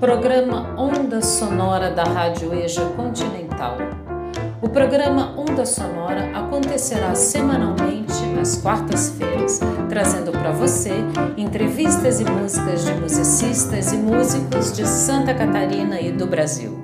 Programa Onda Sonora da Rádio EJA Continental. O programa Onda Sonora acontecerá semanalmente às quartas-feiras, trazendo para você entrevistas e músicas de musicistas e músicos de Santa Catarina e do Brasil.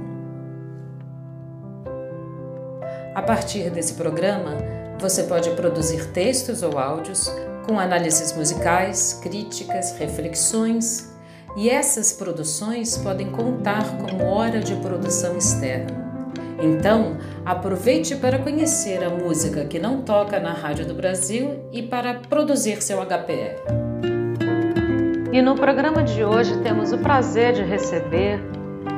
A partir desse programa, você pode produzir textos ou áudios com análises musicais, críticas, reflexões, e essas produções podem contar como hora de produção externa. Então, aproveite para conhecer a música que não toca na Rádio do Brasil e para produzir seu HPR. E no programa de hoje temos o prazer de receber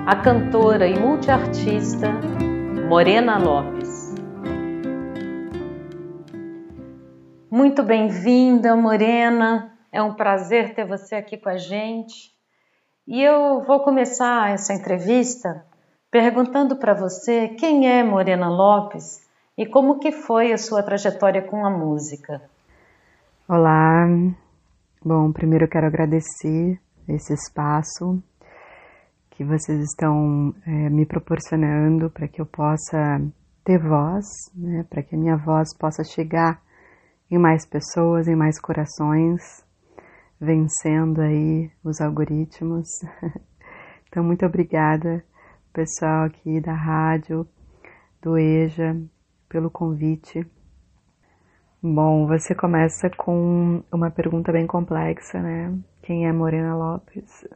a cantora e multiartista Morena Lopes. Muito bem-vinda, Morena. É um prazer ter você aqui com a gente. E eu vou começar essa entrevista perguntando para você quem é Morena Lopes e como que foi a sua trajetória com a música. Olá. Bom, primeiro eu quero agradecer esse espaço que vocês estão é, me proporcionando para que eu possa ter voz, né, para que a minha voz possa chegar em mais pessoas, em mais corações, vencendo aí os algoritmos. Então, muito obrigada, pessoal aqui da rádio, do EJA, pelo convite. Bom, você começa com uma pergunta bem complexa, né? Quem é Morena Lopes?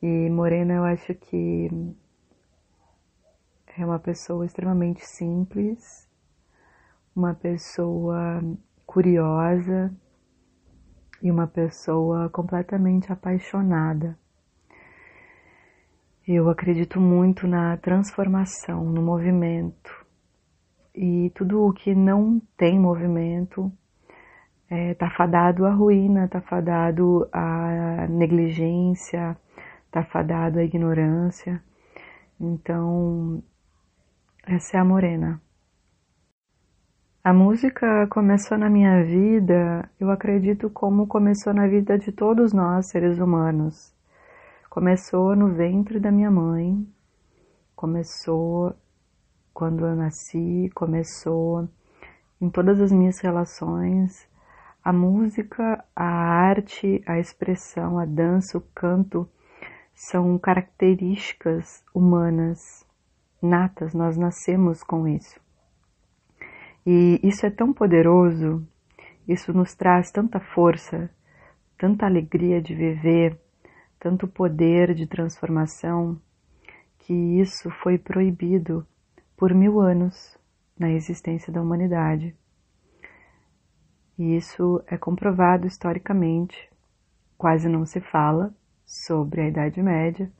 E Morena, eu acho que é uma pessoa extremamente simples, uma pessoa curiosa e uma pessoa completamente apaixonada. Eu acredito muito na transformação, no movimento. E tudo o que não tem movimento está é, fadado à ruína, está fadado à negligência, está fadado à ignorância. Então, essa é a morena. A música começou na minha vida, eu acredito, como começou na vida de todos nós, seres humanos. Começou no ventre da minha mãe, começou quando eu nasci, começou em todas as minhas relações. A música, a arte, a expressão, a dança, o canto são características humanas natas, nós nascemos com isso. E isso é tão poderoso, isso nos traz tanta força, tanta alegria de viver, tanto poder de transformação, que isso foi proibido por mil anos na existência da humanidade. E isso é comprovado historicamente. Quase não se fala sobre a Idade Média,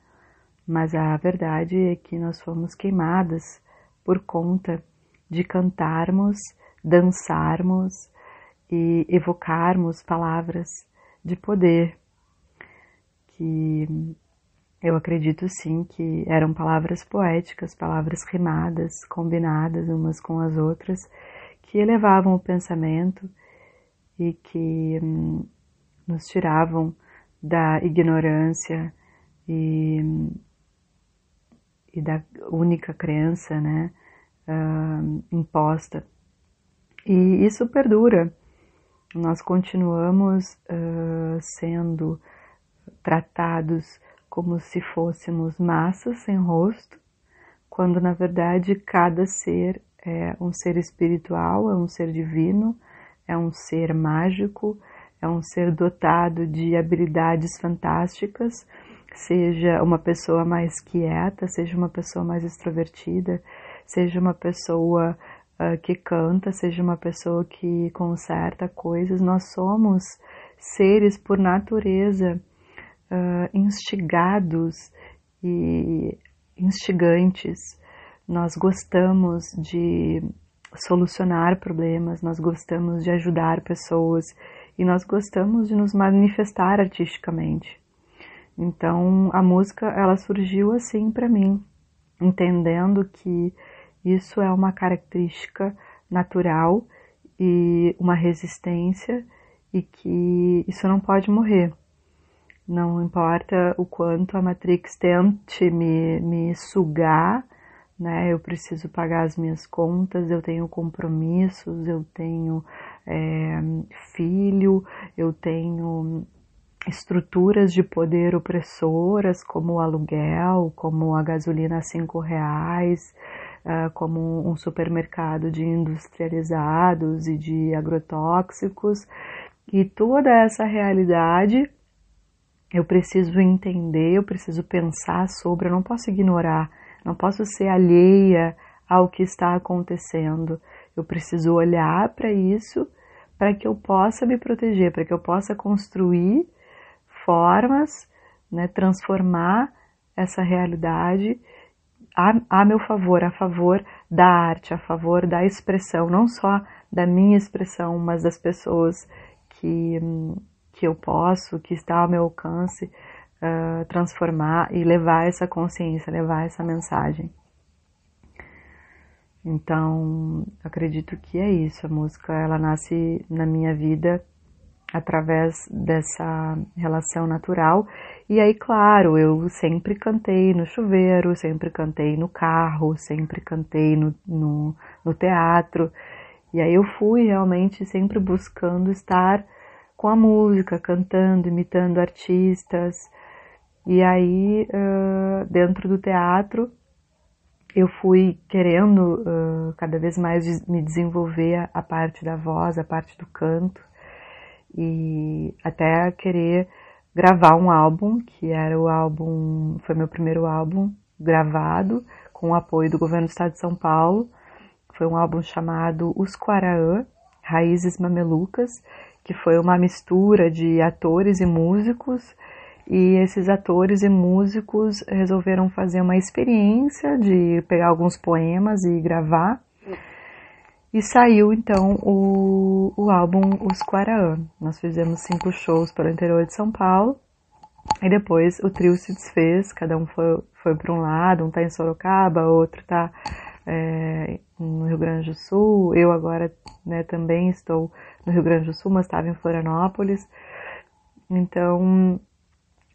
mas a verdade é que nós fomos queimadas por conta de cantarmos, dançarmos e evocarmos palavras de poder que eu acredito sim que eram palavras poéticas, palavras rimadas, combinadas umas com as outras, que elevavam o pensamento e que hum, nos tiravam da ignorância e, e da única crença, né, uh, imposta. E isso perdura. Nós continuamos uh, sendo tratados como se fôssemos massas sem rosto, quando na verdade cada ser é um ser espiritual, é um ser divino, é um ser mágico, é um ser dotado de habilidades fantásticas, seja uma pessoa mais quieta, seja uma pessoa mais extrovertida, seja uma pessoa uh, que canta, seja uma pessoa que conserta coisas, nós somos seres por natureza uh, instigados e instigantes. Nós gostamos de solucionar problemas, nós gostamos de ajudar pessoas e nós gostamos de nos manifestar artisticamente. Então a música ela surgiu assim para mim, entendendo que isso é uma característica natural e uma resistência e que isso não pode morrer. Não importa o quanto a Matrix tente me, me sugar, né? Eu preciso pagar as minhas contas, eu tenho compromissos, eu tenho é, filho, eu tenho estruturas de poder opressoras, como o aluguel, como a gasolina a cinco reais, uh, como um supermercado de industrializados e de agrotóxicos. E toda essa realidade eu preciso entender, eu preciso pensar sobre, eu não posso ignorar, não posso ser alheia ao que está acontecendo. Eu preciso olhar para isso para que eu possa me proteger, para que eu possa construir formas, né, transformar essa realidade a, a meu favor, a favor da arte, a favor da expressão, não só da minha expressão, mas das pessoas que, que eu posso, que está ao meu alcance, uh, transformar e levar essa consciência, levar essa mensagem. Então, acredito que é isso. A música, ela nasce na minha vida através dessa relação natural. E aí, claro, eu sempre cantei no chuveiro, sempre cantei no carro, sempre cantei no, no, no teatro. E aí eu fui realmente sempre buscando estar com a música, cantando, imitando artistas. E aí, dentro do teatro, eu fui querendo cada vez mais me desenvolver a parte da voz, a parte do canto e até querer gravar um álbum, que era o álbum, foi meu primeiro álbum gravado com o apoio do governo do estado de São Paulo. Foi um álbum chamado Os Quaraã, Raízes Mamelucas, que foi uma mistura de atores e músicos. E esses atores e músicos resolveram fazer uma experiência de pegar alguns poemas e gravar e saiu então o, o álbum Os Quaraã. Nós fizemos cinco shows pelo interior de São Paulo. E depois o trio se desfez, cada um foi, foi para um lado, um tá em Sorocaba, outro tá é, no Rio Grande do Sul. Eu agora né, também estou no Rio Grande do Sul, mas estava em Florianópolis. Então,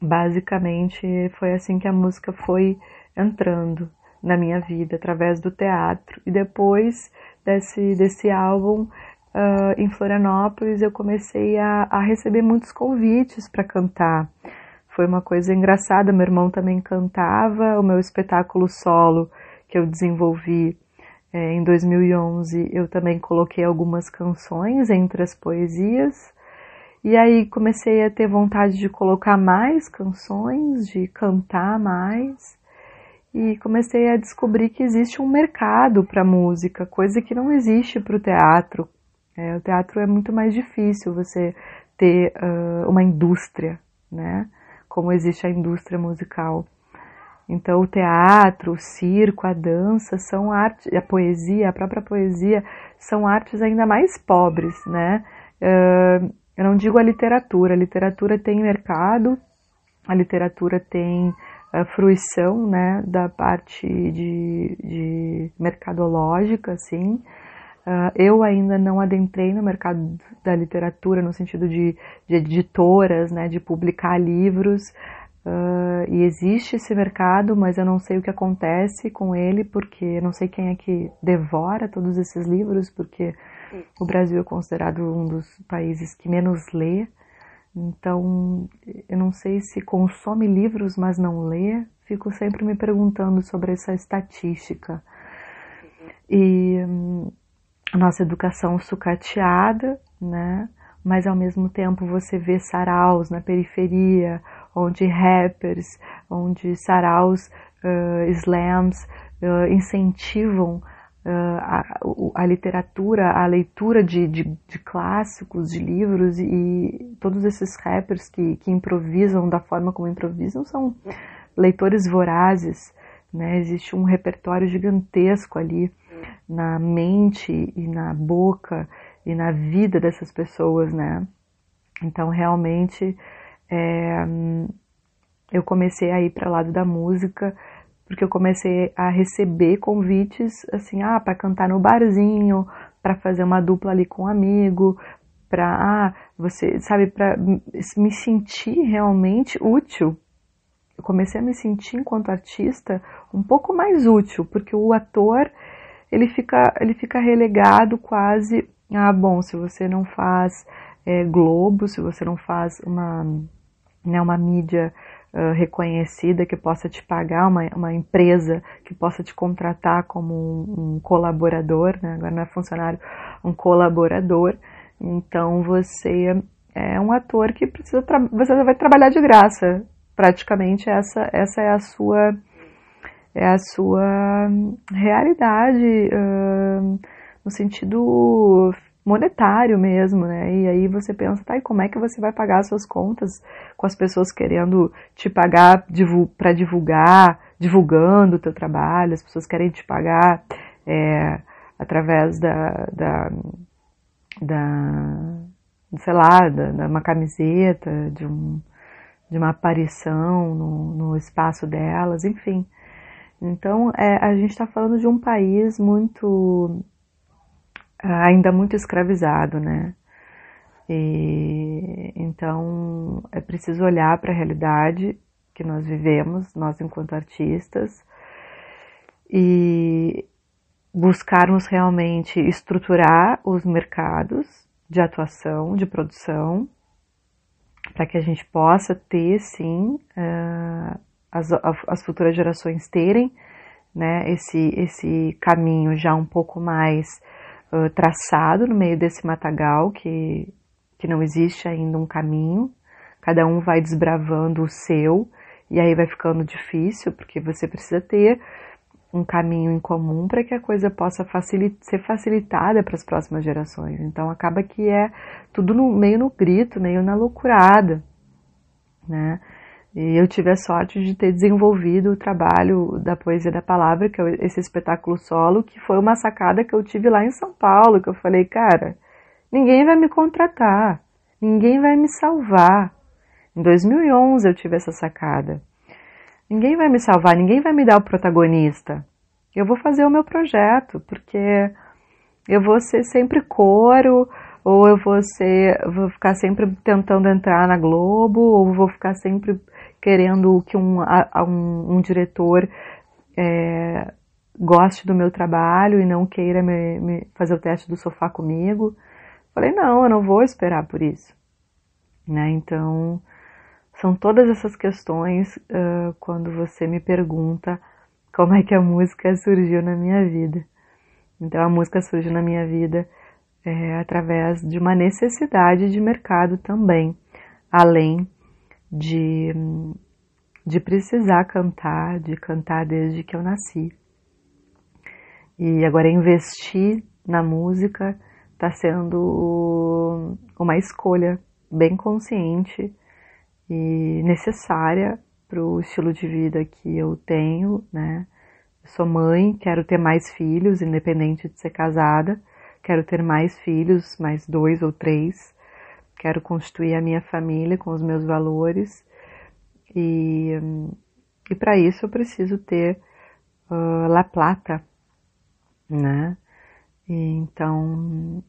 basicamente, foi assim que a música foi entrando na minha vida, através do teatro. E depois desse, desse álbum uh, em Florianópolis, eu comecei a, a receber muitos convites para cantar. Foi uma coisa engraçada, meu irmão também cantava, o meu espetáculo solo que eu desenvolvi é, em 2011, eu também coloquei algumas canções entre as poesias. E aí comecei a ter vontade de colocar mais canções, de cantar mais e comecei a descobrir que existe um mercado para música, coisa que não existe para o teatro. É, o teatro é muito mais difícil você ter uh, uma indústria, né? Como existe a indústria musical. Então, o teatro, o circo, a dança são artes, a poesia, a própria poesia, são artes ainda mais pobres, né? Uh, eu não digo a literatura, a literatura tem mercado, a literatura tem a fruição né, da parte de, de mercadológica, assim. Uh, eu ainda não adentrei no mercado da literatura no sentido de, de editoras, né, de publicar livros. Uh, e existe esse mercado, mas eu não sei o que acontece com ele, porque eu não sei quem é que devora todos esses livros, porque o Brasil é considerado um dos países que menos lê. Então, eu não sei se consome livros, mas não lê. Fico sempre me perguntando sobre essa estatística. E hum, nossa educação sucateada, né? Mas ao mesmo tempo você vê saraus na periferia, onde rappers, onde saraus, uh, slams uh, incentivam a, a, literatura, a leitura de, de, de, clássicos, de livros e todos esses rappers que, que improvisam da forma como improvisam são leitores vorazes, né? Existe um repertório gigantesco ali na mente e na boca e na vida dessas pessoas, né? Então realmente é, eu comecei a ir para o lado da música porque eu comecei a receber convites assim, ah, para cantar no barzinho, para fazer uma dupla ali com um amigo, para ah, você sabe para me sentir realmente útil. Eu comecei a me sentir enquanto artista um pouco mais útil porque o ator ele fica ele fica relegado quase ah bom se você não faz é, Globo se você não faz uma né, uma mídia uh, reconhecida que possa te pagar, uma, uma empresa que possa te contratar como um, um colaborador, né, agora não é funcionário, um colaborador, então você é um ator que precisa você vai trabalhar de graça, praticamente essa, essa é a sua é a sua realidade uh, no sentido monetário mesmo, né? E aí você pensa, tá, e como é que você vai pagar as suas contas com as pessoas querendo te pagar para divulgar, divulgando o teu trabalho, as pessoas querem te pagar é, através da, da, da, sei lá, da, da, uma camiseta, de, um, de uma aparição no, no espaço delas, enfim. Então, é, a gente está falando de um país muito ainda muito escravizado, né? E, então é preciso olhar para a realidade que nós vivemos, nós enquanto artistas, e buscarmos realmente estruturar os mercados de atuação, de produção, para que a gente possa ter, sim, uh, as, as futuras gerações terem né, esse, esse caminho já um pouco mais traçado no meio desse matagal que, que não existe ainda um caminho, cada um vai desbravando o seu e aí vai ficando difícil porque você precisa ter um caminho em comum para que a coisa possa ser facilitada para as próximas gerações. Então acaba que é tudo no, meio no grito, meio na loucurada, né? E eu tive a sorte de ter desenvolvido o trabalho da Poesia da Palavra, que é esse espetáculo solo, que foi uma sacada que eu tive lá em São Paulo, que eu falei, cara, ninguém vai me contratar, ninguém vai me salvar. Em 2011 eu tive essa sacada. Ninguém vai me salvar, ninguém vai me dar o protagonista. Eu vou fazer o meu projeto, porque eu vou ser sempre coro, ou eu vou ser, vou ficar sempre tentando entrar na Globo, ou vou ficar sempre querendo que um, um, um diretor é, goste do meu trabalho e não queira me, me fazer o teste do sofá comigo. Falei, não, eu não vou esperar por isso. Né? Então, são todas essas questões uh, quando você me pergunta como é que a música surgiu na minha vida. Então, a música surgiu na minha vida é, através de uma necessidade de mercado também, além de, de precisar cantar, de cantar desde que eu nasci. E agora investir na música está sendo uma escolha bem consciente e necessária para o estilo de vida que eu tenho, né? Sou mãe, quero ter mais filhos, independente de ser casada, quero ter mais filhos, mais dois ou três, quero constituir a minha família com os meus valores e, e para isso eu preciso ter uh, La Plata, né? E, então,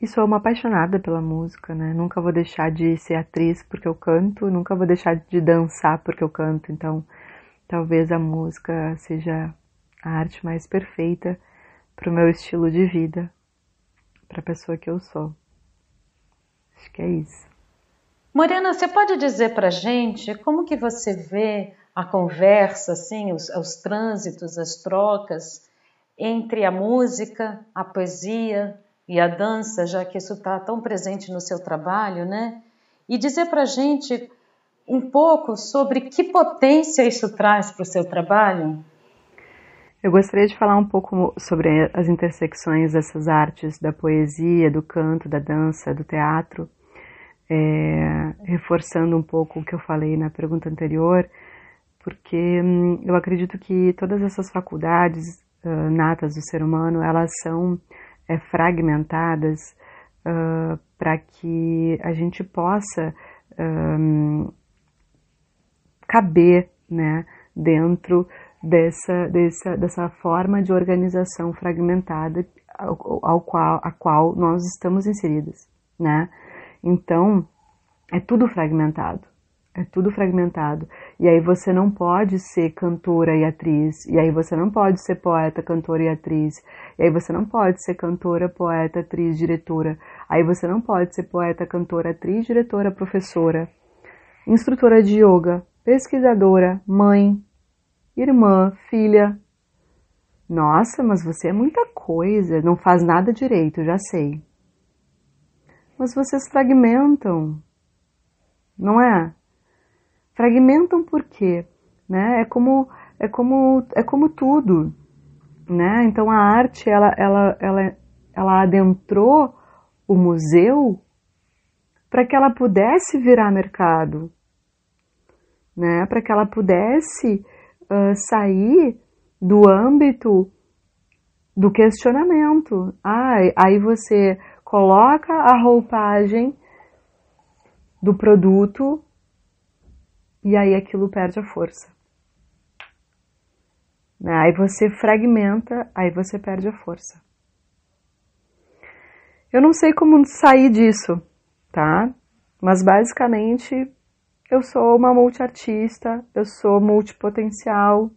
e sou uma apaixonada pela música, né? Nunca vou deixar de ser atriz porque eu canto, nunca vou deixar de dançar porque eu canto. Então, talvez a música seja a arte mais perfeita para o meu estilo de vida, para a pessoa que eu sou. Acho que é isso. Morena, você pode dizer para gente como que você vê a conversa, assim, os, os trânsitos, as trocas entre a música, a poesia e a dança, já que isso está tão presente no seu trabalho, né? E dizer para gente um pouco sobre que potência isso traz para o seu trabalho. Eu gostaria de falar um pouco sobre as intersecções dessas artes, da poesia, do canto, da dança, do teatro, é, reforçando um pouco o que eu falei na pergunta anterior, porque hum, eu acredito que todas essas faculdades uh, natas do ser humano, elas são é, fragmentadas uh, para que a gente possa um, caber né, dentro dessa, dessa, dessa forma de organização fragmentada ao, ao qual, a qual nós estamos inseridas. né? Então, é tudo fragmentado. É tudo fragmentado. E aí você não pode ser cantora e atriz. E aí você não pode ser poeta, cantora e atriz. E aí você não pode ser cantora, poeta, atriz, diretora. Aí você não pode ser poeta, cantora, atriz, diretora, professora, instrutora de yoga, pesquisadora, mãe, irmã, filha. Nossa, mas você é muita coisa, não faz nada direito, já sei. Mas vocês fragmentam, não é? Fragmentam por quê? Né? É como é como é como tudo, né? Então a arte ela ela ela ela adentrou o museu para que ela pudesse virar mercado, né? Para que ela pudesse uh, sair do âmbito do questionamento. Ah, aí você coloca a roupagem do produto e aí aquilo perde a força. Né? Aí você fragmenta, aí você perde a força. Eu não sei como sair disso, tá? Mas basicamente eu sou uma multiartista, eu sou multipotencial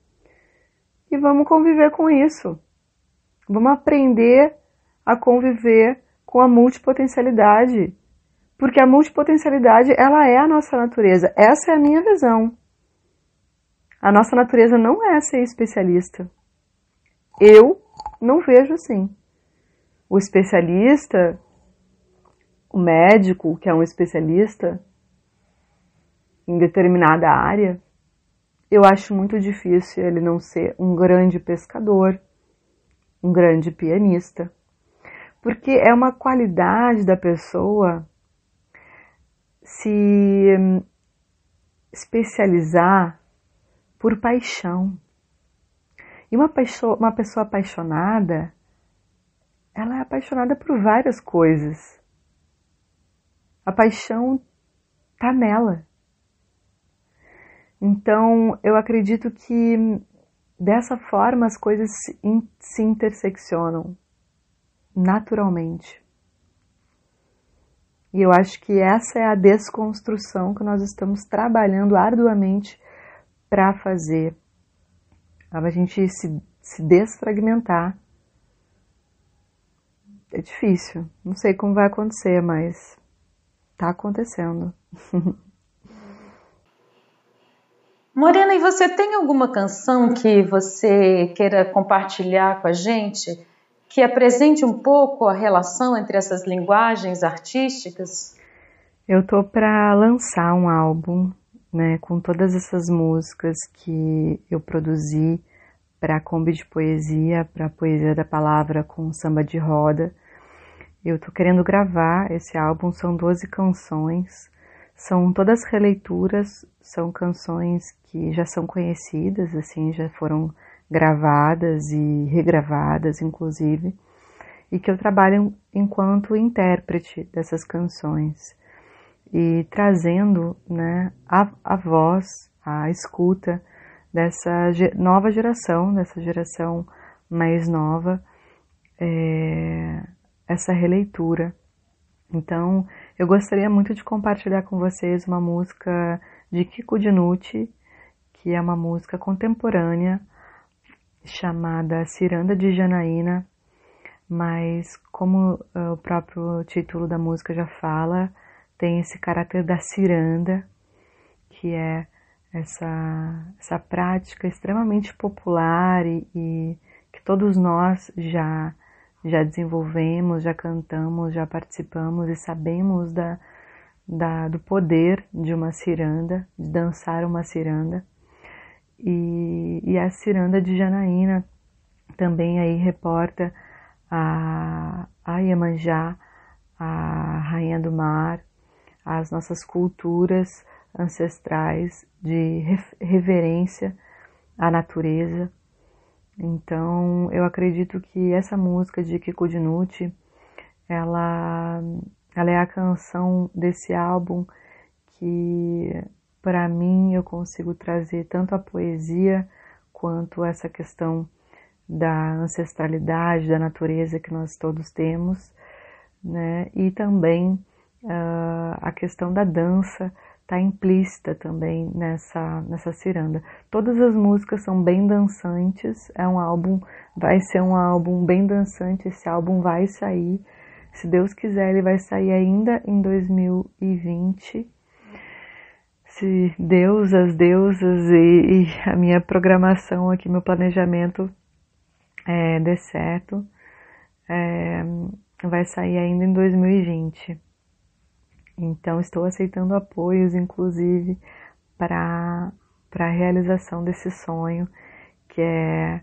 e vamos conviver com isso. Vamos aprender a conviver com a multipotencialidade porque a multipotencialidade, ela é a nossa natureza. Essa é a minha visão. A nossa natureza não é ser especialista. Eu não vejo assim. O especialista, o médico que é um especialista em determinada área, eu acho muito difícil ele não ser um grande pescador, um grande pianista. Porque é uma qualidade da pessoa se hum, especializar por paixão. E uma pessoa, uma pessoa apaixonada, ela é apaixonada por várias coisas. A paixão está nela. Então, eu acredito que dessa forma as coisas se interseccionam naturalmente. E eu acho que essa é a desconstrução que nós estamos trabalhando arduamente para fazer. A gente se, se desfragmentar. É difícil. Não sei como vai acontecer, mas tá acontecendo. Morena, e você tem alguma canção que você queira compartilhar com a gente? que apresente um pouco a relação entre essas linguagens artísticas? Eu tô para lançar um álbum, né, com todas essas músicas que eu produzi para a Kombi de Poesia, para Poesia da Palavra com samba de roda. Eu tô querendo gravar esse álbum, são 12 canções, são todas releituras, são canções que já são conhecidas, assim, já foram gravadas e regravadas, inclusive, e que eu trabalho enquanto intérprete dessas canções e trazendo né, a, a voz, a escuta dessa nova geração, dessa geração mais nova, é, essa releitura. Então, eu gostaria muito de compartilhar com vocês uma música de Kiko Dinucci, que é uma música contemporânea, chamada Ciranda de Janaína, mas como uh, o próprio título da música já fala, tem esse caráter da ciranda, que é essa, essa prática extremamente popular e, e que todos nós já, já desenvolvemos, já cantamos, já participamos e sabemos da, da, do poder de uma ciranda, de dançar uma ciranda. E, e a ciranda de Janaína também aí reporta a, a Iemanjá, a Rainha do Mar, as nossas culturas ancestrais de reverência à natureza. Então, eu acredito que essa música de Kiko Dinucci, ela, ela é a canção desse álbum que para mim eu consigo trazer tanto a poesia quanto essa questão da ancestralidade, da natureza que nós todos temos, né? E também uh, a questão da dança está implícita também nessa, nessa ciranda. Todas as músicas são bem dançantes, é um álbum, vai ser um álbum bem dançante, esse álbum vai sair, se Deus quiser, ele vai sair ainda em 2020. Se Deus, as deusas e, e a minha programação aqui, meu planejamento é, der certo, é, vai sair ainda em 2020. Então, estou aceitando apoios, inclusive, para a realização desse sonho, que é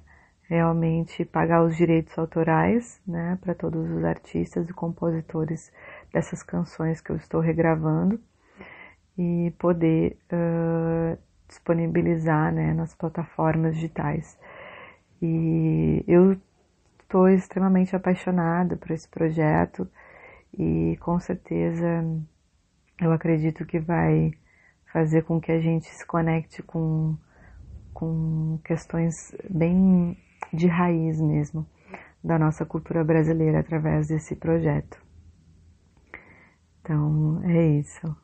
realmente pagar os direitos autorais né, para todos os artistas e compositores dessas canções que eu estou regravando e poder uh, disponibilizar né, nas plataformas digitais. E eu estou extremamente apaixonada por esse projeto e com certeza eu acredito que vai fazer com que a gente se conecte com, com questões bem de raiz mesmo da nossa cultura brasileira através desse projeto. Então é isso.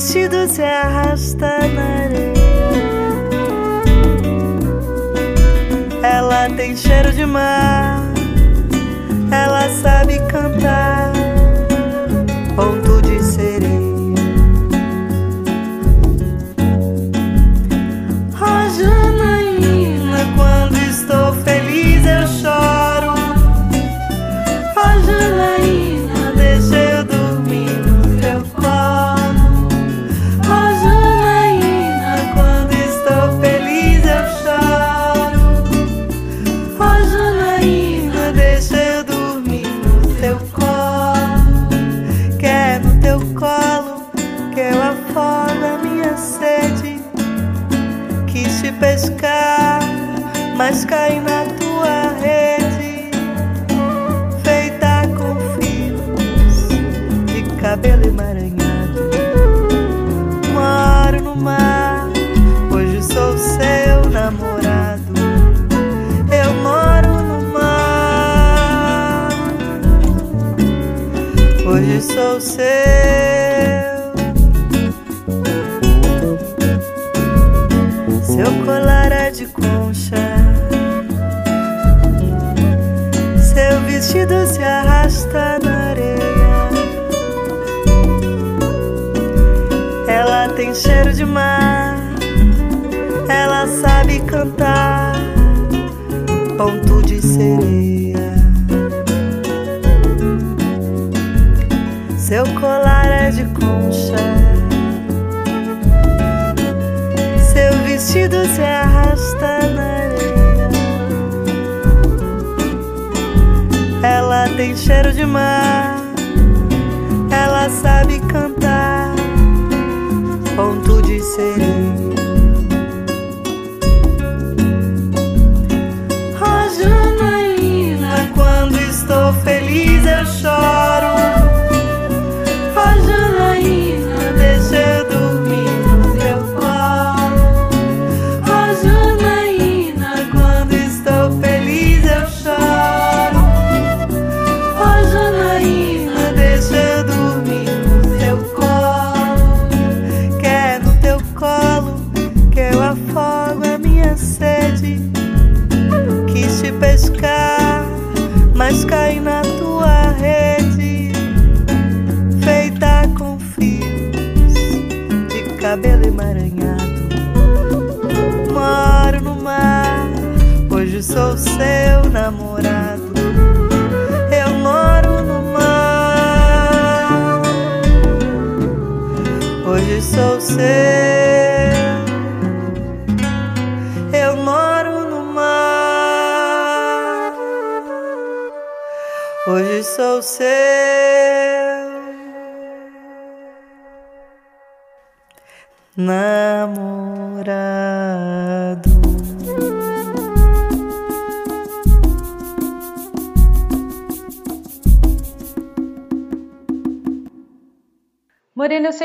vestido se arrasta na areia. Ela tem cheiro de mar. Ela sabe cantar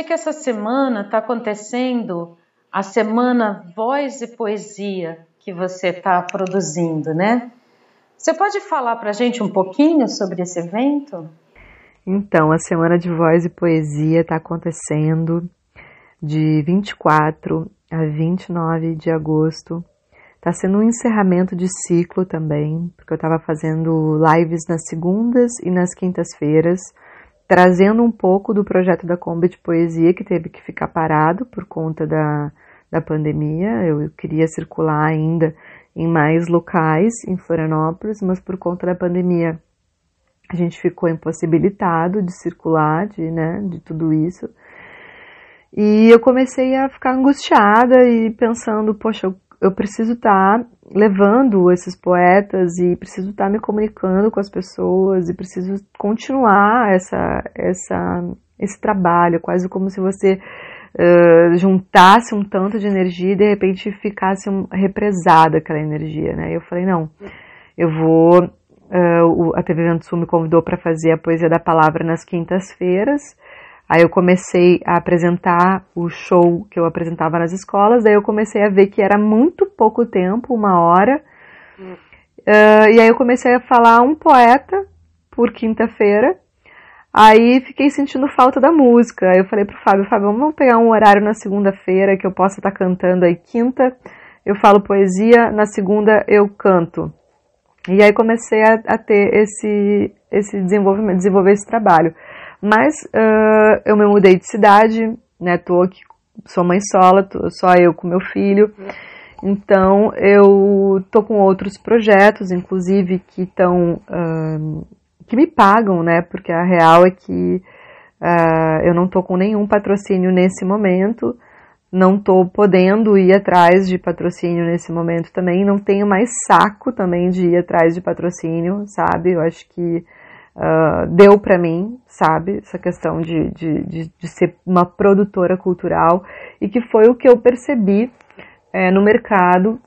que essa semana está acontecendo a semana Voz e Poesia que você está produzindo, né? Você pode falar para a gente um pouquinho sobre esse evento? Então, a Semana de Voz e Poesia está acontecendo de 24 a 29 de agosto. Está sendo um encerramento de ciclo também, porque eu estava fazendo lives nas segundas e nas quintas-feiras, trazendo um pouco do projeto da Kombi de Poesia, que teve que ficar parado por conta da, da pandemia. Eu queria circular ainda em mais locais em Florianópolis, mas por conta da pandemia a gente ficou impossibilitado de circular, de, né, de tudo isso. E eu comecei a ficar angustiada e pensando, poxa, eu, eu preciso estar tá levando esses poetas e preciso estar tá me comunicando com as pessoas e preciso continuar essa, essa, esse trabalho, quase como se você uh, juntasse um tanto de energia e de repente ficasse um, represada aquela energia, né? Eu falei, não, eu vou. Uh, a TV Vento Sul me convidou para fazer a poesia da palavra nas quintas-feiras Aí eu comecei a apresentar o show que eu apresentava nas escolas, daí eu comecei a ver que era muito pouco tempo, uma hora. Uh, e aí eu comecei a falar um poeta por quinta-feira. Aí fiquei sentindo falta da música. Aí eu falei pro Fábio, Fábio, vamos pegar um horário na segunda-feira que eu possa estar cantando aí quinta. Eu falo poesia, na segunda eu canto. E aí comecei a, a ter esse, esse desenvolvimento, desenvolver esse trabalho. Mas uh, eu me mudei de cidade, né? Tô aqui, sou mãe sola, tô, só eu com meu filho. Então eu tô com outros projetos, inclusive que estão uh, que me pagam, né? Porque a real é que uh, eu não tô com nenhum patrocínio nesse momento, não tô podendo ir atrás de patrocínio nesse momento também, não tenho mais saco também de ir atrás de patrocínio, sabe? Eu acho que uh, deu para mim, sabe? Essa questão de, de, de, de, ser uma produtora cultural e que foi o que eu percebi é, no mercado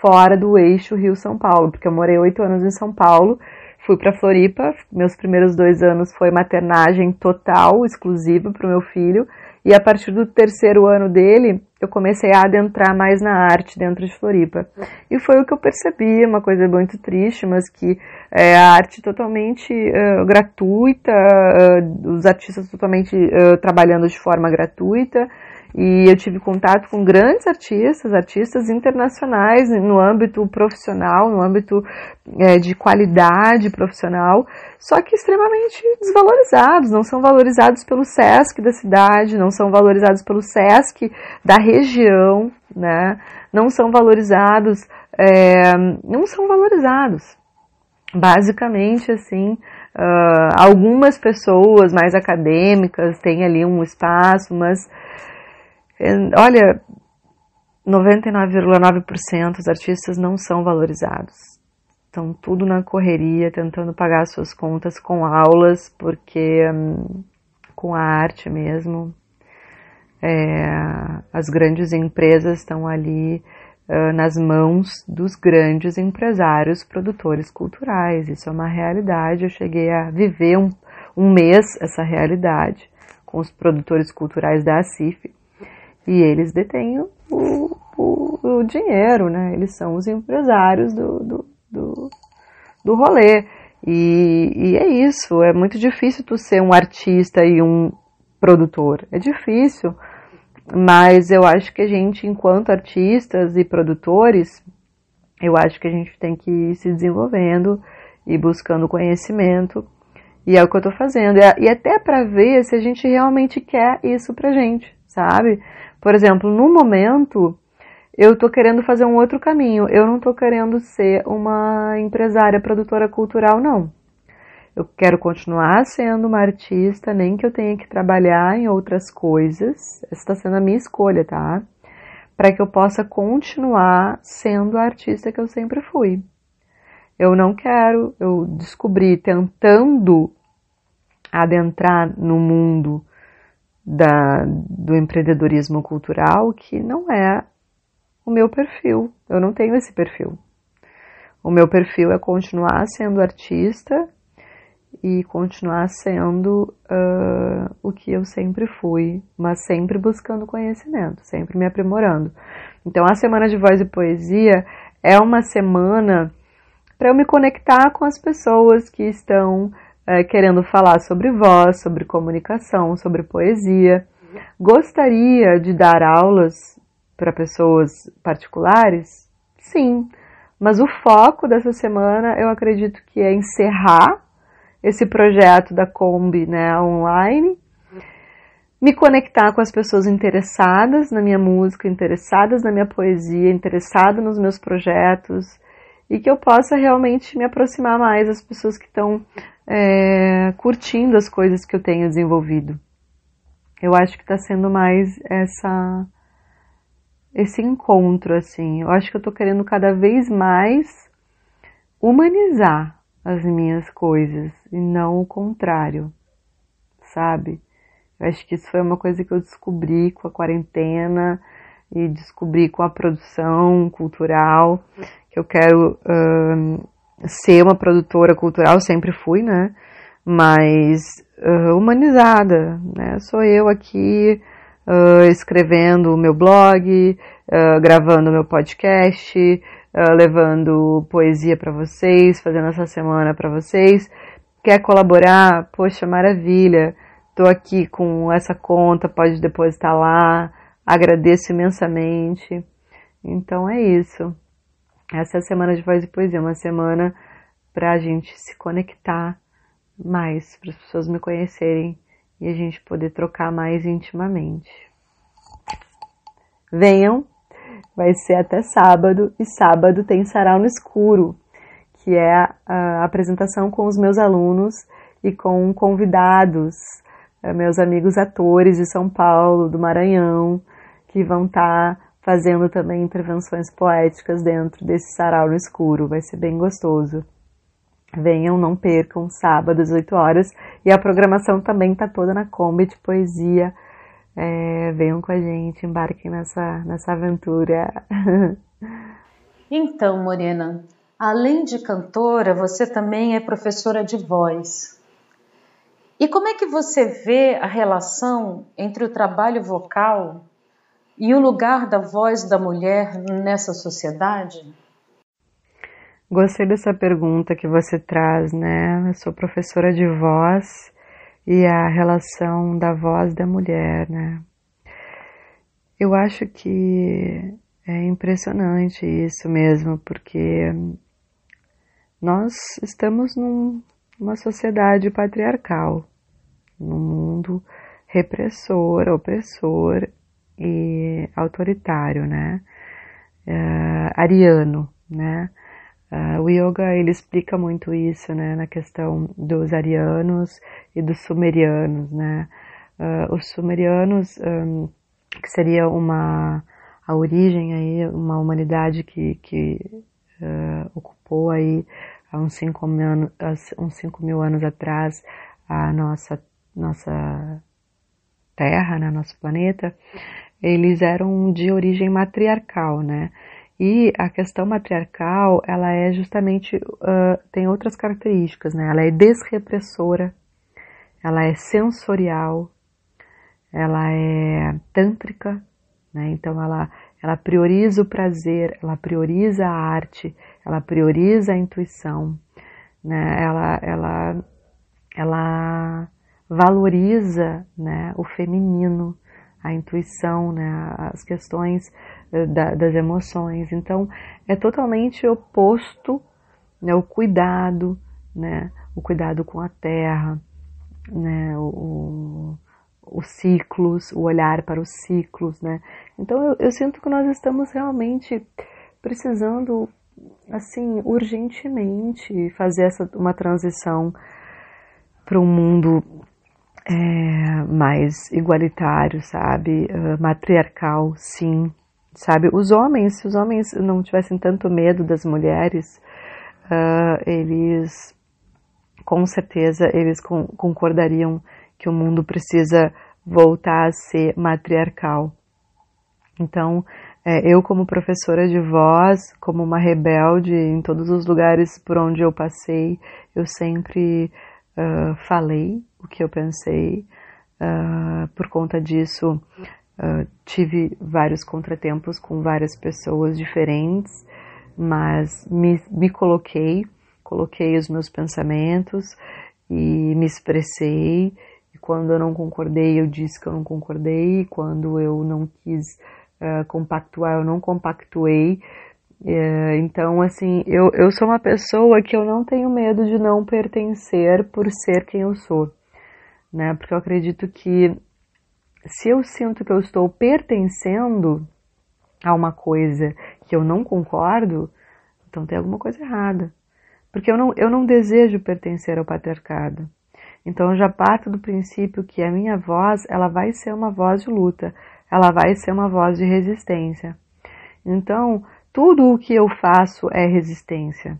fora do eixo Rio-São Paulo, porque eu morei oito anos em São Paulo, fui para Floripa, meus primeiros dois anos foi maternagem total, exclusiva para o meu filho, e a partir do terceiro ano dele, eu comecei a adentrar mais na arte dentro de Floripa. E foi o que eu percebi, uma coisa muito triste, mas que é a arte totalmente uh, gratuita, uh, os artistas totalmente uh, trabalhando de forma gratuita, e eu tive contato com grandes artistas, artistas internacionais no âmbito profissional, no âmbito é, de qualidade profissional, só que extremamente desvalorizados, não são valorizados pelo SESC da cidade, não são valorizados pelo SESC da região, né? não são valorizados, é, não são valorizados. Basicamente, assim, uh, algumas pessoas mais acadêmicas têm ali um espaço, mas Olha, 99,9% dos artistas não são valorizados. Estão tudo na correria, tentando pagar suas contas com aulas, porque hum, com a arte mesmo. É, as grandes empresas estão ali nas mãos dos grandes empresários produtores culturais. Isso é uma realidade. Eu cheguei a viver um, um mês essa realidade com os produtores culturais da ACIF e eles detêm o, o, o dinheiro, né? Eles são os empresários do, do, do, do rolê. E, e é isso, é muito difícil tu ser um artista e um produtor. É difícil, mas eu acho que a gente, enquanto artistas e produtores, eu acho que a gente tem que ir se desenvolvendo e buscando conhecimento. E é o que eu tô fazendo. E até para ver se a gente realmente quer isso pra gente, sabe? Por exemplo, no momento, eu tô querendo fazer um outro caminho. Eu não tô querendo ser uma empresária, produtora cultural, não. Eu quero continuar sendo uma artista, nem que eu tenha que trabalhar em outras coisas. Essa está sendo a minha escolha, tá? Para que eu possa continuar sendo a artista que eu sempre fui. Eu não quero, eu descobri tentando adentrar no mundo da, do empreendedorismo cultural que não é o meu perfil. Eu não tenho esse perfil. O meu perfil é continuar sendo artista e continuar sendo uh, o que eu sempre fui, mas sempre buscando conhecimento, sempre me aprimorando. Então, a Semana de Voz e Poesia é uma semana para eu me conectar com as pessoas que estão uh, querendo falar sobre voz, sobre comunicação, sobre poesia. Gostaria de dar aulas para pessoas particulares? Sim, mas o foco dessa semana eu acredito que é encerrar esse projeto da Kombi né, online, me conectar com as pessoas interessadas na minha música, interessadas na minha poesia, interessadas nos meus projetos e que eu possa realmente me aproximar mais das pessoas que estão é, curtindo as coisas que eu tenho desenvolvido. Eu acho que está sendo mais essa esse encontro, assim. Eu acho que eu tô querendo cada vez mais humanizar as minhas coisas e não o contrário, sabe? Eu acho que isso foi uma coisa que eu descobri com a quarentena e descobri com a produção cultural, que eu quero uh, ser uma produtora cultural, sempre fui, né? Mas uh, humanizada, né? Sou eu aqui uh, escrevendo o meu blog, uh, gravando o meu podcast, levando poesia para vocês, fazendo essa semana para vocês. Quer colaborar? Poxa, maravilha! Estou aqui com essa conta, pode depositar lá. Agradeço imensamente. Então é isso. Essa é a semana de voz e poesia, uma semana para a gente se conectar mais, para as pessoas me conhecerem e a gente poder trocar mais intimamente. Venham, vai ser até sábado, e sábado tem Sarau no Escuro, que é a apresentação com os meus alunos e com convidados, eh, meus amigos atores de São Paulo, do Maranhão, que vão estar tá fazendo também intervenções poéticas dentro desse sarau no escuro. Vai ser bem gostoso. Venham, não percam, sábado às 8 horas. E a programação também está toda na Kombi de Poesia. É, venham com a gente, embarquem nessa, nessa aventura. então, Morena, além de cantora, você também é professora de voz. E como é que você vê a relação entre o trabalho vocal e o lugar da voz da mulher nessa sociedade? Gostei dessa pergunta que você traz, né? Eu sou professora de voz e a relação da voz da mulher, né? Eu acho que é impressionante isso mesmo, porque nós estamos num, numa sociedade patriarcal, num mundo repressor, opressor e autoritário, né? É, ariano, né? Uh, o yoga ele explica muito isso, né, na questão dos arianos e dos sumerianos, né. Uh, os sumerianos, um, que seria uma a origem aí, uma humanidade que, que uh, ocupou aí há uns 5 mil, anos, uns mil anos atrás a nossa nossa Terra, né, nosso planeta, eles eram de origem matriarcal, né? E a questão matriarcal, ela é justamente, uh, tem outras características, né? Ela é desrepressora, ela é sensorial, ela é tântrica, né? Então ela, ela prioriza o prazer, ela prioriza a arte, ela prioriza a intuição, né? Ela, ela, ela valoriza, né? O feminino, a intuição, né? As questões da, das emoções. Então, é totalmente oposto né, o cuidado, né, o cuidado com a terra, né, o, os ciclos, o olhar para os ciclos, né? Então eu, eu sinto que nós estamos realmente precisando, assim, urgentemente fazer essa uma transição para um mundo é, mais igualitário, sabe? Uh, matriarcal, sim, sabe? Os homens, se os homens não tivessem tanto medo das mulheres, uh, eles, com certeza, eles com, concordariam que o mundo precisa voltar a ser matriarcal. Então, é, eu como professora de voz, como uma rebelde em todos os lugares por onde eu passei, eu sempre uh, falei o que eu pensei. Uh, por conta disso, uh, tive vários contratempos com várias pessoas diferentes, mas me, me coloquei, coloquei os meus pensamentos e me expressei. E quando eu não concordei, eu disse que eu não concordei. E quando eu não quis uh, compactuar, eu não compactuei. Uh, então, assim, eu, eu sou uma pessoa que eu não tenho medo de não pertencer por ser quem eu sou, né? Porque eu acredito que se eu sinto que eu estou pertencendo a uma coisa que eu não concordo, então tem alguma coisa errada. Porque eu não, eu não desejo pertencer ao patriarcado. Então eu já parto do princípio que a minha voz, ela vai ser uma voz de luta, ela vai ser uma voz de resistência. Então, tudo o que eu faço é resistência.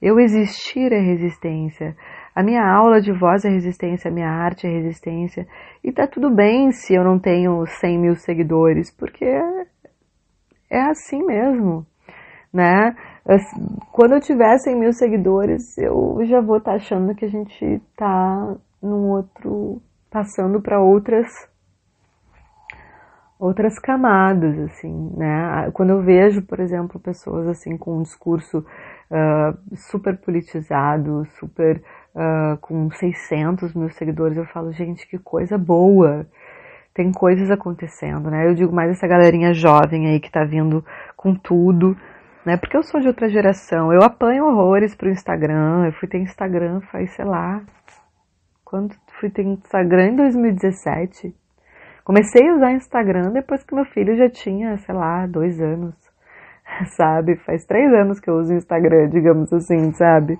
Eu existir é resistência. A minha aula de voz é resistência, a minha arte é resistência. E tá tudo bem se eu não tenho 100 mil seguidores, porque é assim mesmo, né? Quando eu tiver 100 mil seguidores, eu já vou estar tá achando que a gente tá num outro, passando para outras outras camadas, assim, né? Quando eu vejo, por exemplo, pessoas assim com um discurso uh, super politizado, super uh, com 600 mil seguidores, eu falo, gente, que coisa boa! Tem coisas acontecendo, né? Eu digo mais essa galerinha jovem aí que tá vindo com tudo, né? Porque eu sou de outra geração, eu apanho horrores pro Instagram, eu fui ter Instagram faz, sei lá, quando fui ter Instagram em 2017. Comecei a usar Instagram depois que meu filho já tinha, sei lá, dois anos, sabe? Faz três anos que eu uso Instagram, digamos assim, sabe?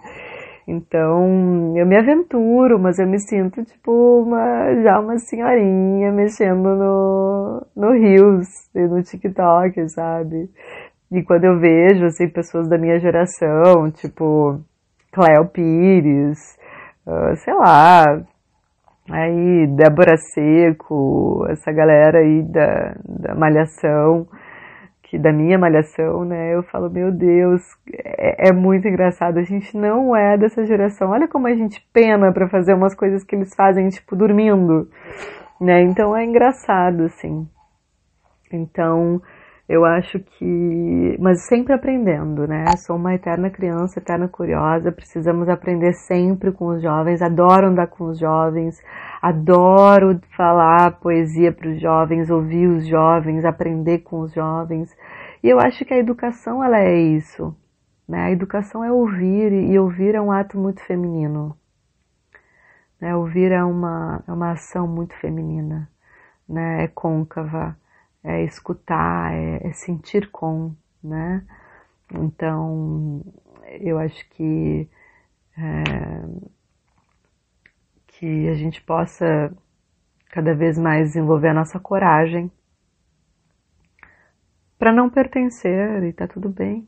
Então, eu me aventuro, mas eu me sinto tipo uma, já uma senhorinha mexendo no, no e no TikTok, sabe? E quando eu vejo, assim, pessoas da minha geração, tipo Cléo Pires, uh, sei lá, Aí, Débora Seco, essa galera aí da, da Malhação, que da minha Malhação, né? Eu falo, meu Deus, é, é muito engraçado. A gente não é dessa geração. Olha como a gente pena para fazer umas coisas que eles fazem, tipo, dormindo, né? Então é engraçado, assim. Então, eu acho que. Mas sempre aprendendo, né? Sou uma eterna criança, eterna curiosa. Precisamos aprender sempre com os jovens. Adoro andar com os jovens. Adoro falar poesia para os jovens, ouvir os jovens, aprender com os jovens. E eu acho que a educação, ela é isso. Né? A educação é ouvir, e ouvir é um ato muito feminino. Né? Ouvir é uma, é uma ação muito feminina. Né? É côncava é escutar, é, é sentir com, né? Então, eu acho que é, que a gente possa cada vez mais desenvolver a nossa coragem para não pertencer e tá tudo bem.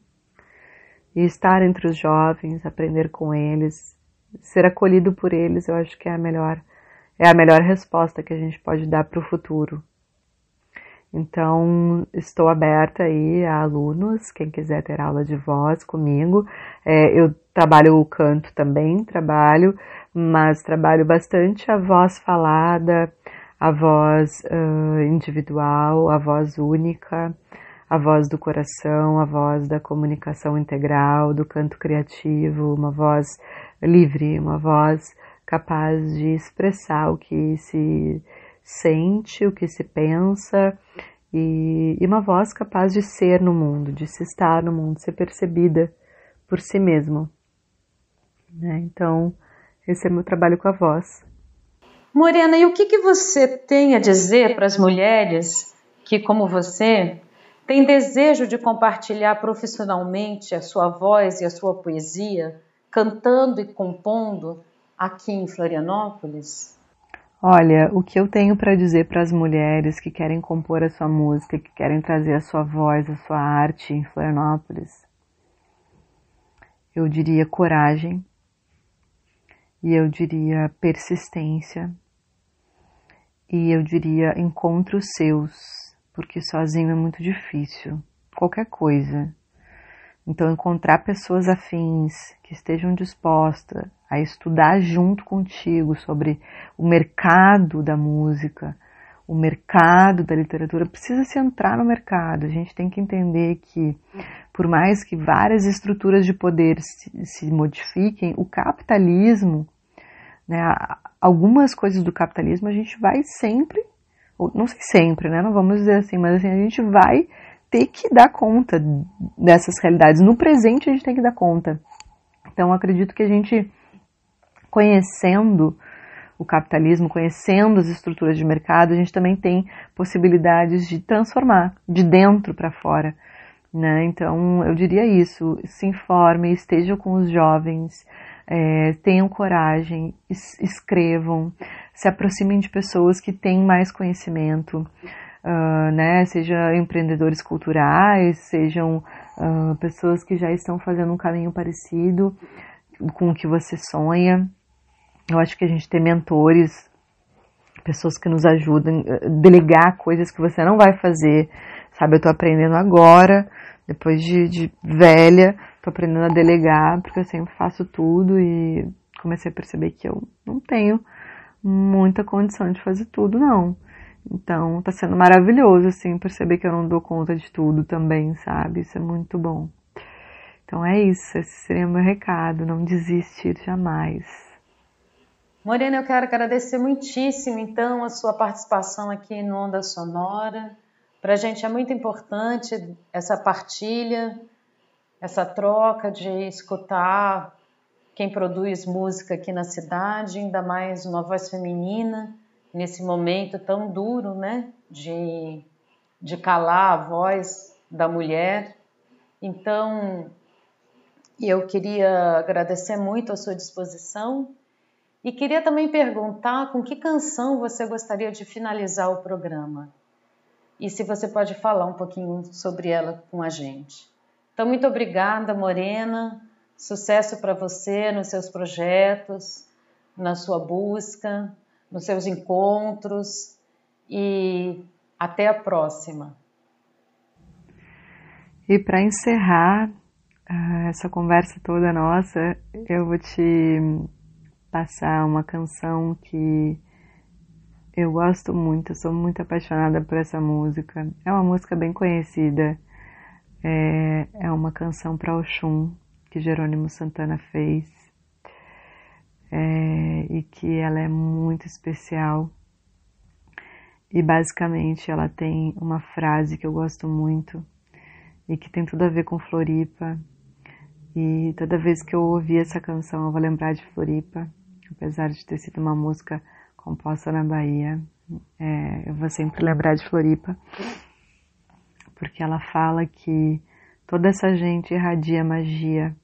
E estar entre os jovens, aprender com eles, ser acolhido por eles, eu acho que é a melhor é a melhor resposta que a gente pode dar para o futuro. Então, estou aberta aí a alunos, quem quiser ter aula de voz comigo. É, eu trabalho o canto também, trabalho, mas trabalho bastante a voz falada, a voz uh, individual, a voz única, a voz do coração, a voz da comunicação integral, do canto criativo, uma voz livre, uma voz capaz de expressar o que se sente, o que se pensa e, e uma voz capaz de ser no mundo, de se estar no mundo, ser percebida por si mesmo. Né? Então, esse é meu trabalho com a voz. Morena, e o que, que você tem a dizer para as mulheres que, como você, têm desejo de compartilhar profissionalmente a sua voz e a sua poesia, cantando e compondo aqui em Florianópolis? Olha, o que eu tenho para dizer para as mulheres que querem compor a sua música, que querem trazer a sua voz, a sua arte em Florianópolis, eu diria coragem e eu diria persistência e eu diria encontre os seus, porque sozinho é muito difícil, qualquer coisa. Então, encontrar pessoas afins que estejam dispostas a estudar junto contigo sobre o mercado da música, o mercado da literatura, precisa se entrar no mercado. A gente tem que entender que, por mais que várias estruturas de poder se, se modifiquem, o capitalismo, né, algumas coisas do capitalismo a gente vai sempre, não sei sempre, né, não vamos dizer assim, mas assim, a gente vai ter que dar conta dessas realidades. No presente a gente tem que dar conta. Então acredito que a gente conhecendo o capitalismo, conhecendo as estruturas de mercado, a gente também tem possibilidades de transformar de dentro para fora. Né? Então, eu diria isso: se informe, esteja com os jovens, é, tenham coragem, es escrevam, se aproximem de pessoas que têm mais conhecimento, uh, né? Seja empreendedores culturais, sejam uh, pessoas que já estão fazendo um caminho parecido com o que você sonha. Eu acho que a gente tem mentores, pessoas que nos ajudam, a delegar coisas que você não vai fazer, sabe? Eu tô aprendendo agora, depois de, de velha, tô aprendendo a delegar, porque eu sempre faço tudo e comecei a perceber que eu não tenho muita condição de fazer tudo, não. Então, tá sendo maravilhoso, assim, perceber que eu não dou conta de tudo também, sabe? Isso é muito bom. Então é isso, esse seria meu recado, não desistir jamais. Morena, eu quero agradecer muitíssimo, então, a sua participação aqui no Onda Sonora. Para a gente é muito importante essa partilha, essa troca de escutar quem produz música aqui na cidade, ainda mais uma voz feminina, nesse momento tão duro, né, de, de calar a voz da mulher. Então, eu queria agradecer muito a sua disposição e queria também perguntar com que canção você gostaria de finalizar o programa. E se você pode falar um pouquinho sobre ela com a gente. Então, muito obrigada, Morena. Sucesso para você nos seus projetos, na sua busca, nos seus encontros e até a próxima. E para encerrar uh, essa conversa toda nossa, eu vou te passar uma canção que eu gosto muito, sou muito apaixonada por essa música. É uma música bem conhecida, é, é uma canção para Oxum que Jerônimo Santana fez é, e que ela é muito especial. E basicamente ela tem uma frase que eu gosto muito e que tem tudo a ver com Floripa. E toda vez que eu ouvir essa canção eu vou lembrar de Floripa apesar de ter sido uma música composta na Bahia, é, eu vou sempre lembrar de Floripa, porque ela fala que toda essa gente irradia magia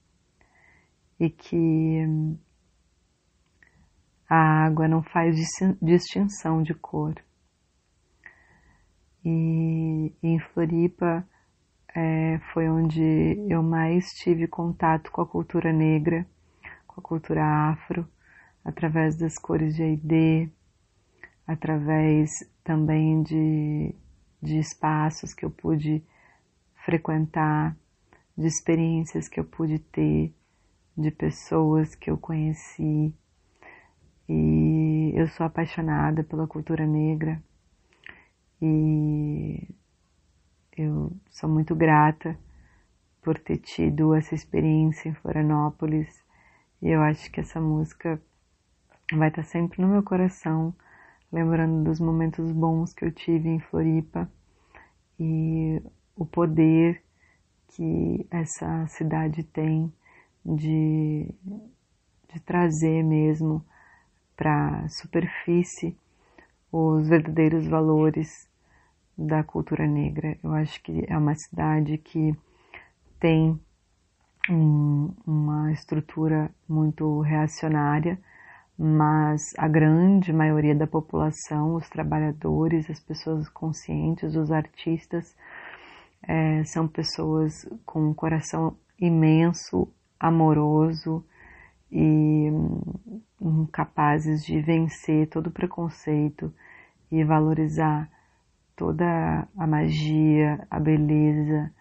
e que a água não faz distinção de cor. E, em Floripa é, foi onde eu mais tive contato com a cultura negra, com a cultura afro, através das cores de AID, através também de, de espaços que eu pude frequentar, de experiências que eu pude ter, de pessoas que eu conheci. E eu sou apaixonada pela cultura negra e eu sou muito grata por ter tido essa experiência em Florianópolis. E eu acho que essa música vai estar sempre no meu coração, lembrando dos momentos bons que eu tive em Floripa e o poder que essa cidade tem de, de trazer mesmo para a superfície os verdadeiros valores da cultura negra. Eu acho que é uma cidade que tem um, uma estrutura muito reacionária, mas a grande maioria da população, os trabalhadores, as pessoas conscientes, os artistas, é, são pessoas com um coração imenso, amoroso e um, capazes de vencer todo o preconceito e valorizar toda a magia, a beleza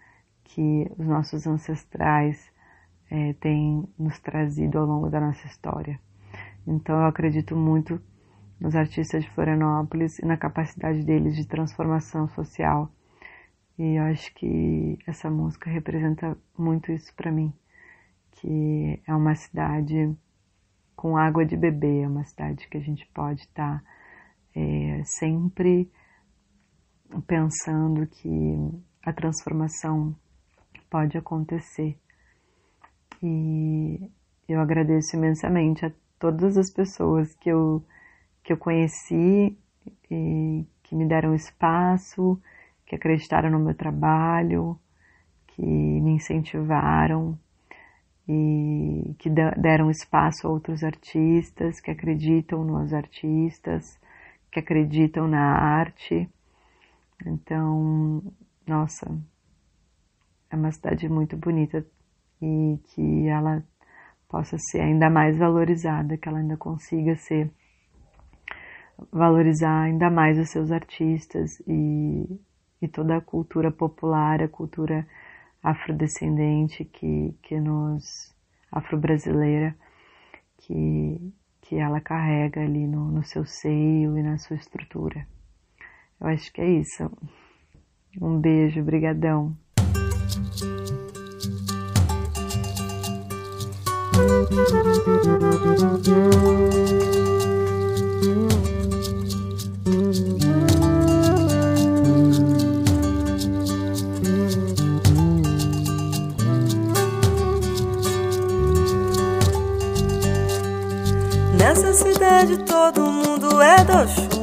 que os nossos ancestrais é, têm nos trazido ao longo da nossa história. Então eu acredito muito nos artistas de Florianópolis e na capacidade deles de transformação social. E eu acho que essa música representa muito isso para mim, que é uma cidade com água de beber, é uma cidade que a gente pode estar tá, é, sempre pensando que a transformação pode acontecer. E eu agradeço imensamente a todas as pessoas que eu, que eu conheci e que me deram espaço, que acreditaram no meu trabalho, que me incentivaram e que deram espaço a outros artistas, que acreditam nos artistas, que acreditam na arte. Então, nossa, é uma cidade muito bonita e que ela possa ser ainda mais valorizada, que ela ainda consiga ser valorizar ainda mais os seus artistas e, e toda a cultura popular, a cultura afrodescendente que, que nos afro-brasileira que, que ela carrega ali no, no seu seio e na sua estrutura. Eu acho que é isso. Um beijo, brigadão. Nessa cidade todo mundo é do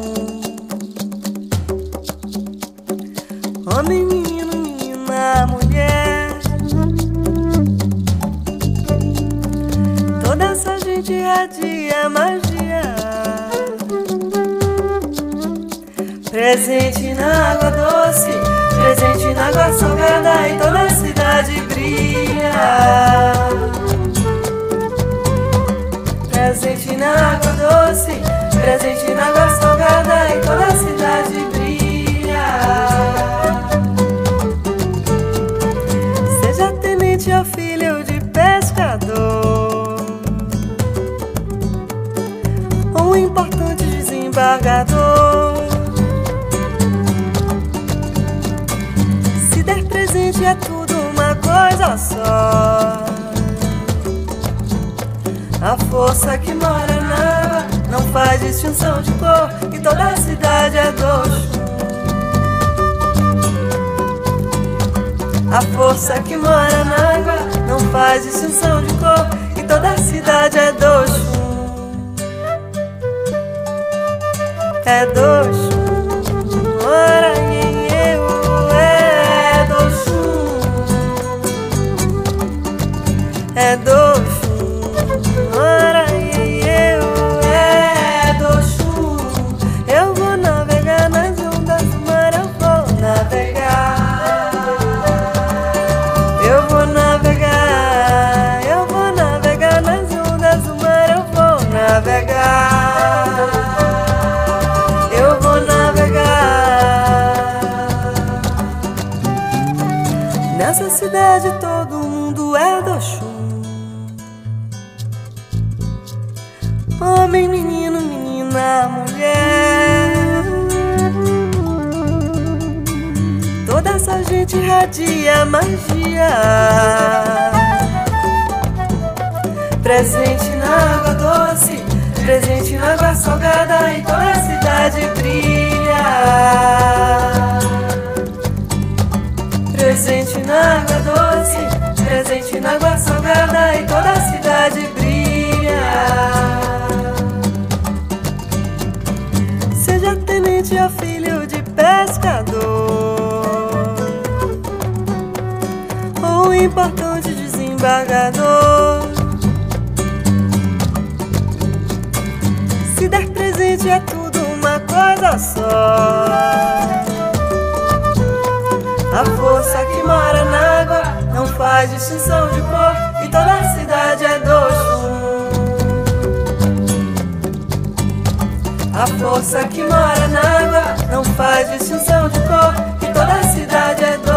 onça que mora na água não faz distinção de cor, que toda a cidade é do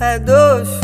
É do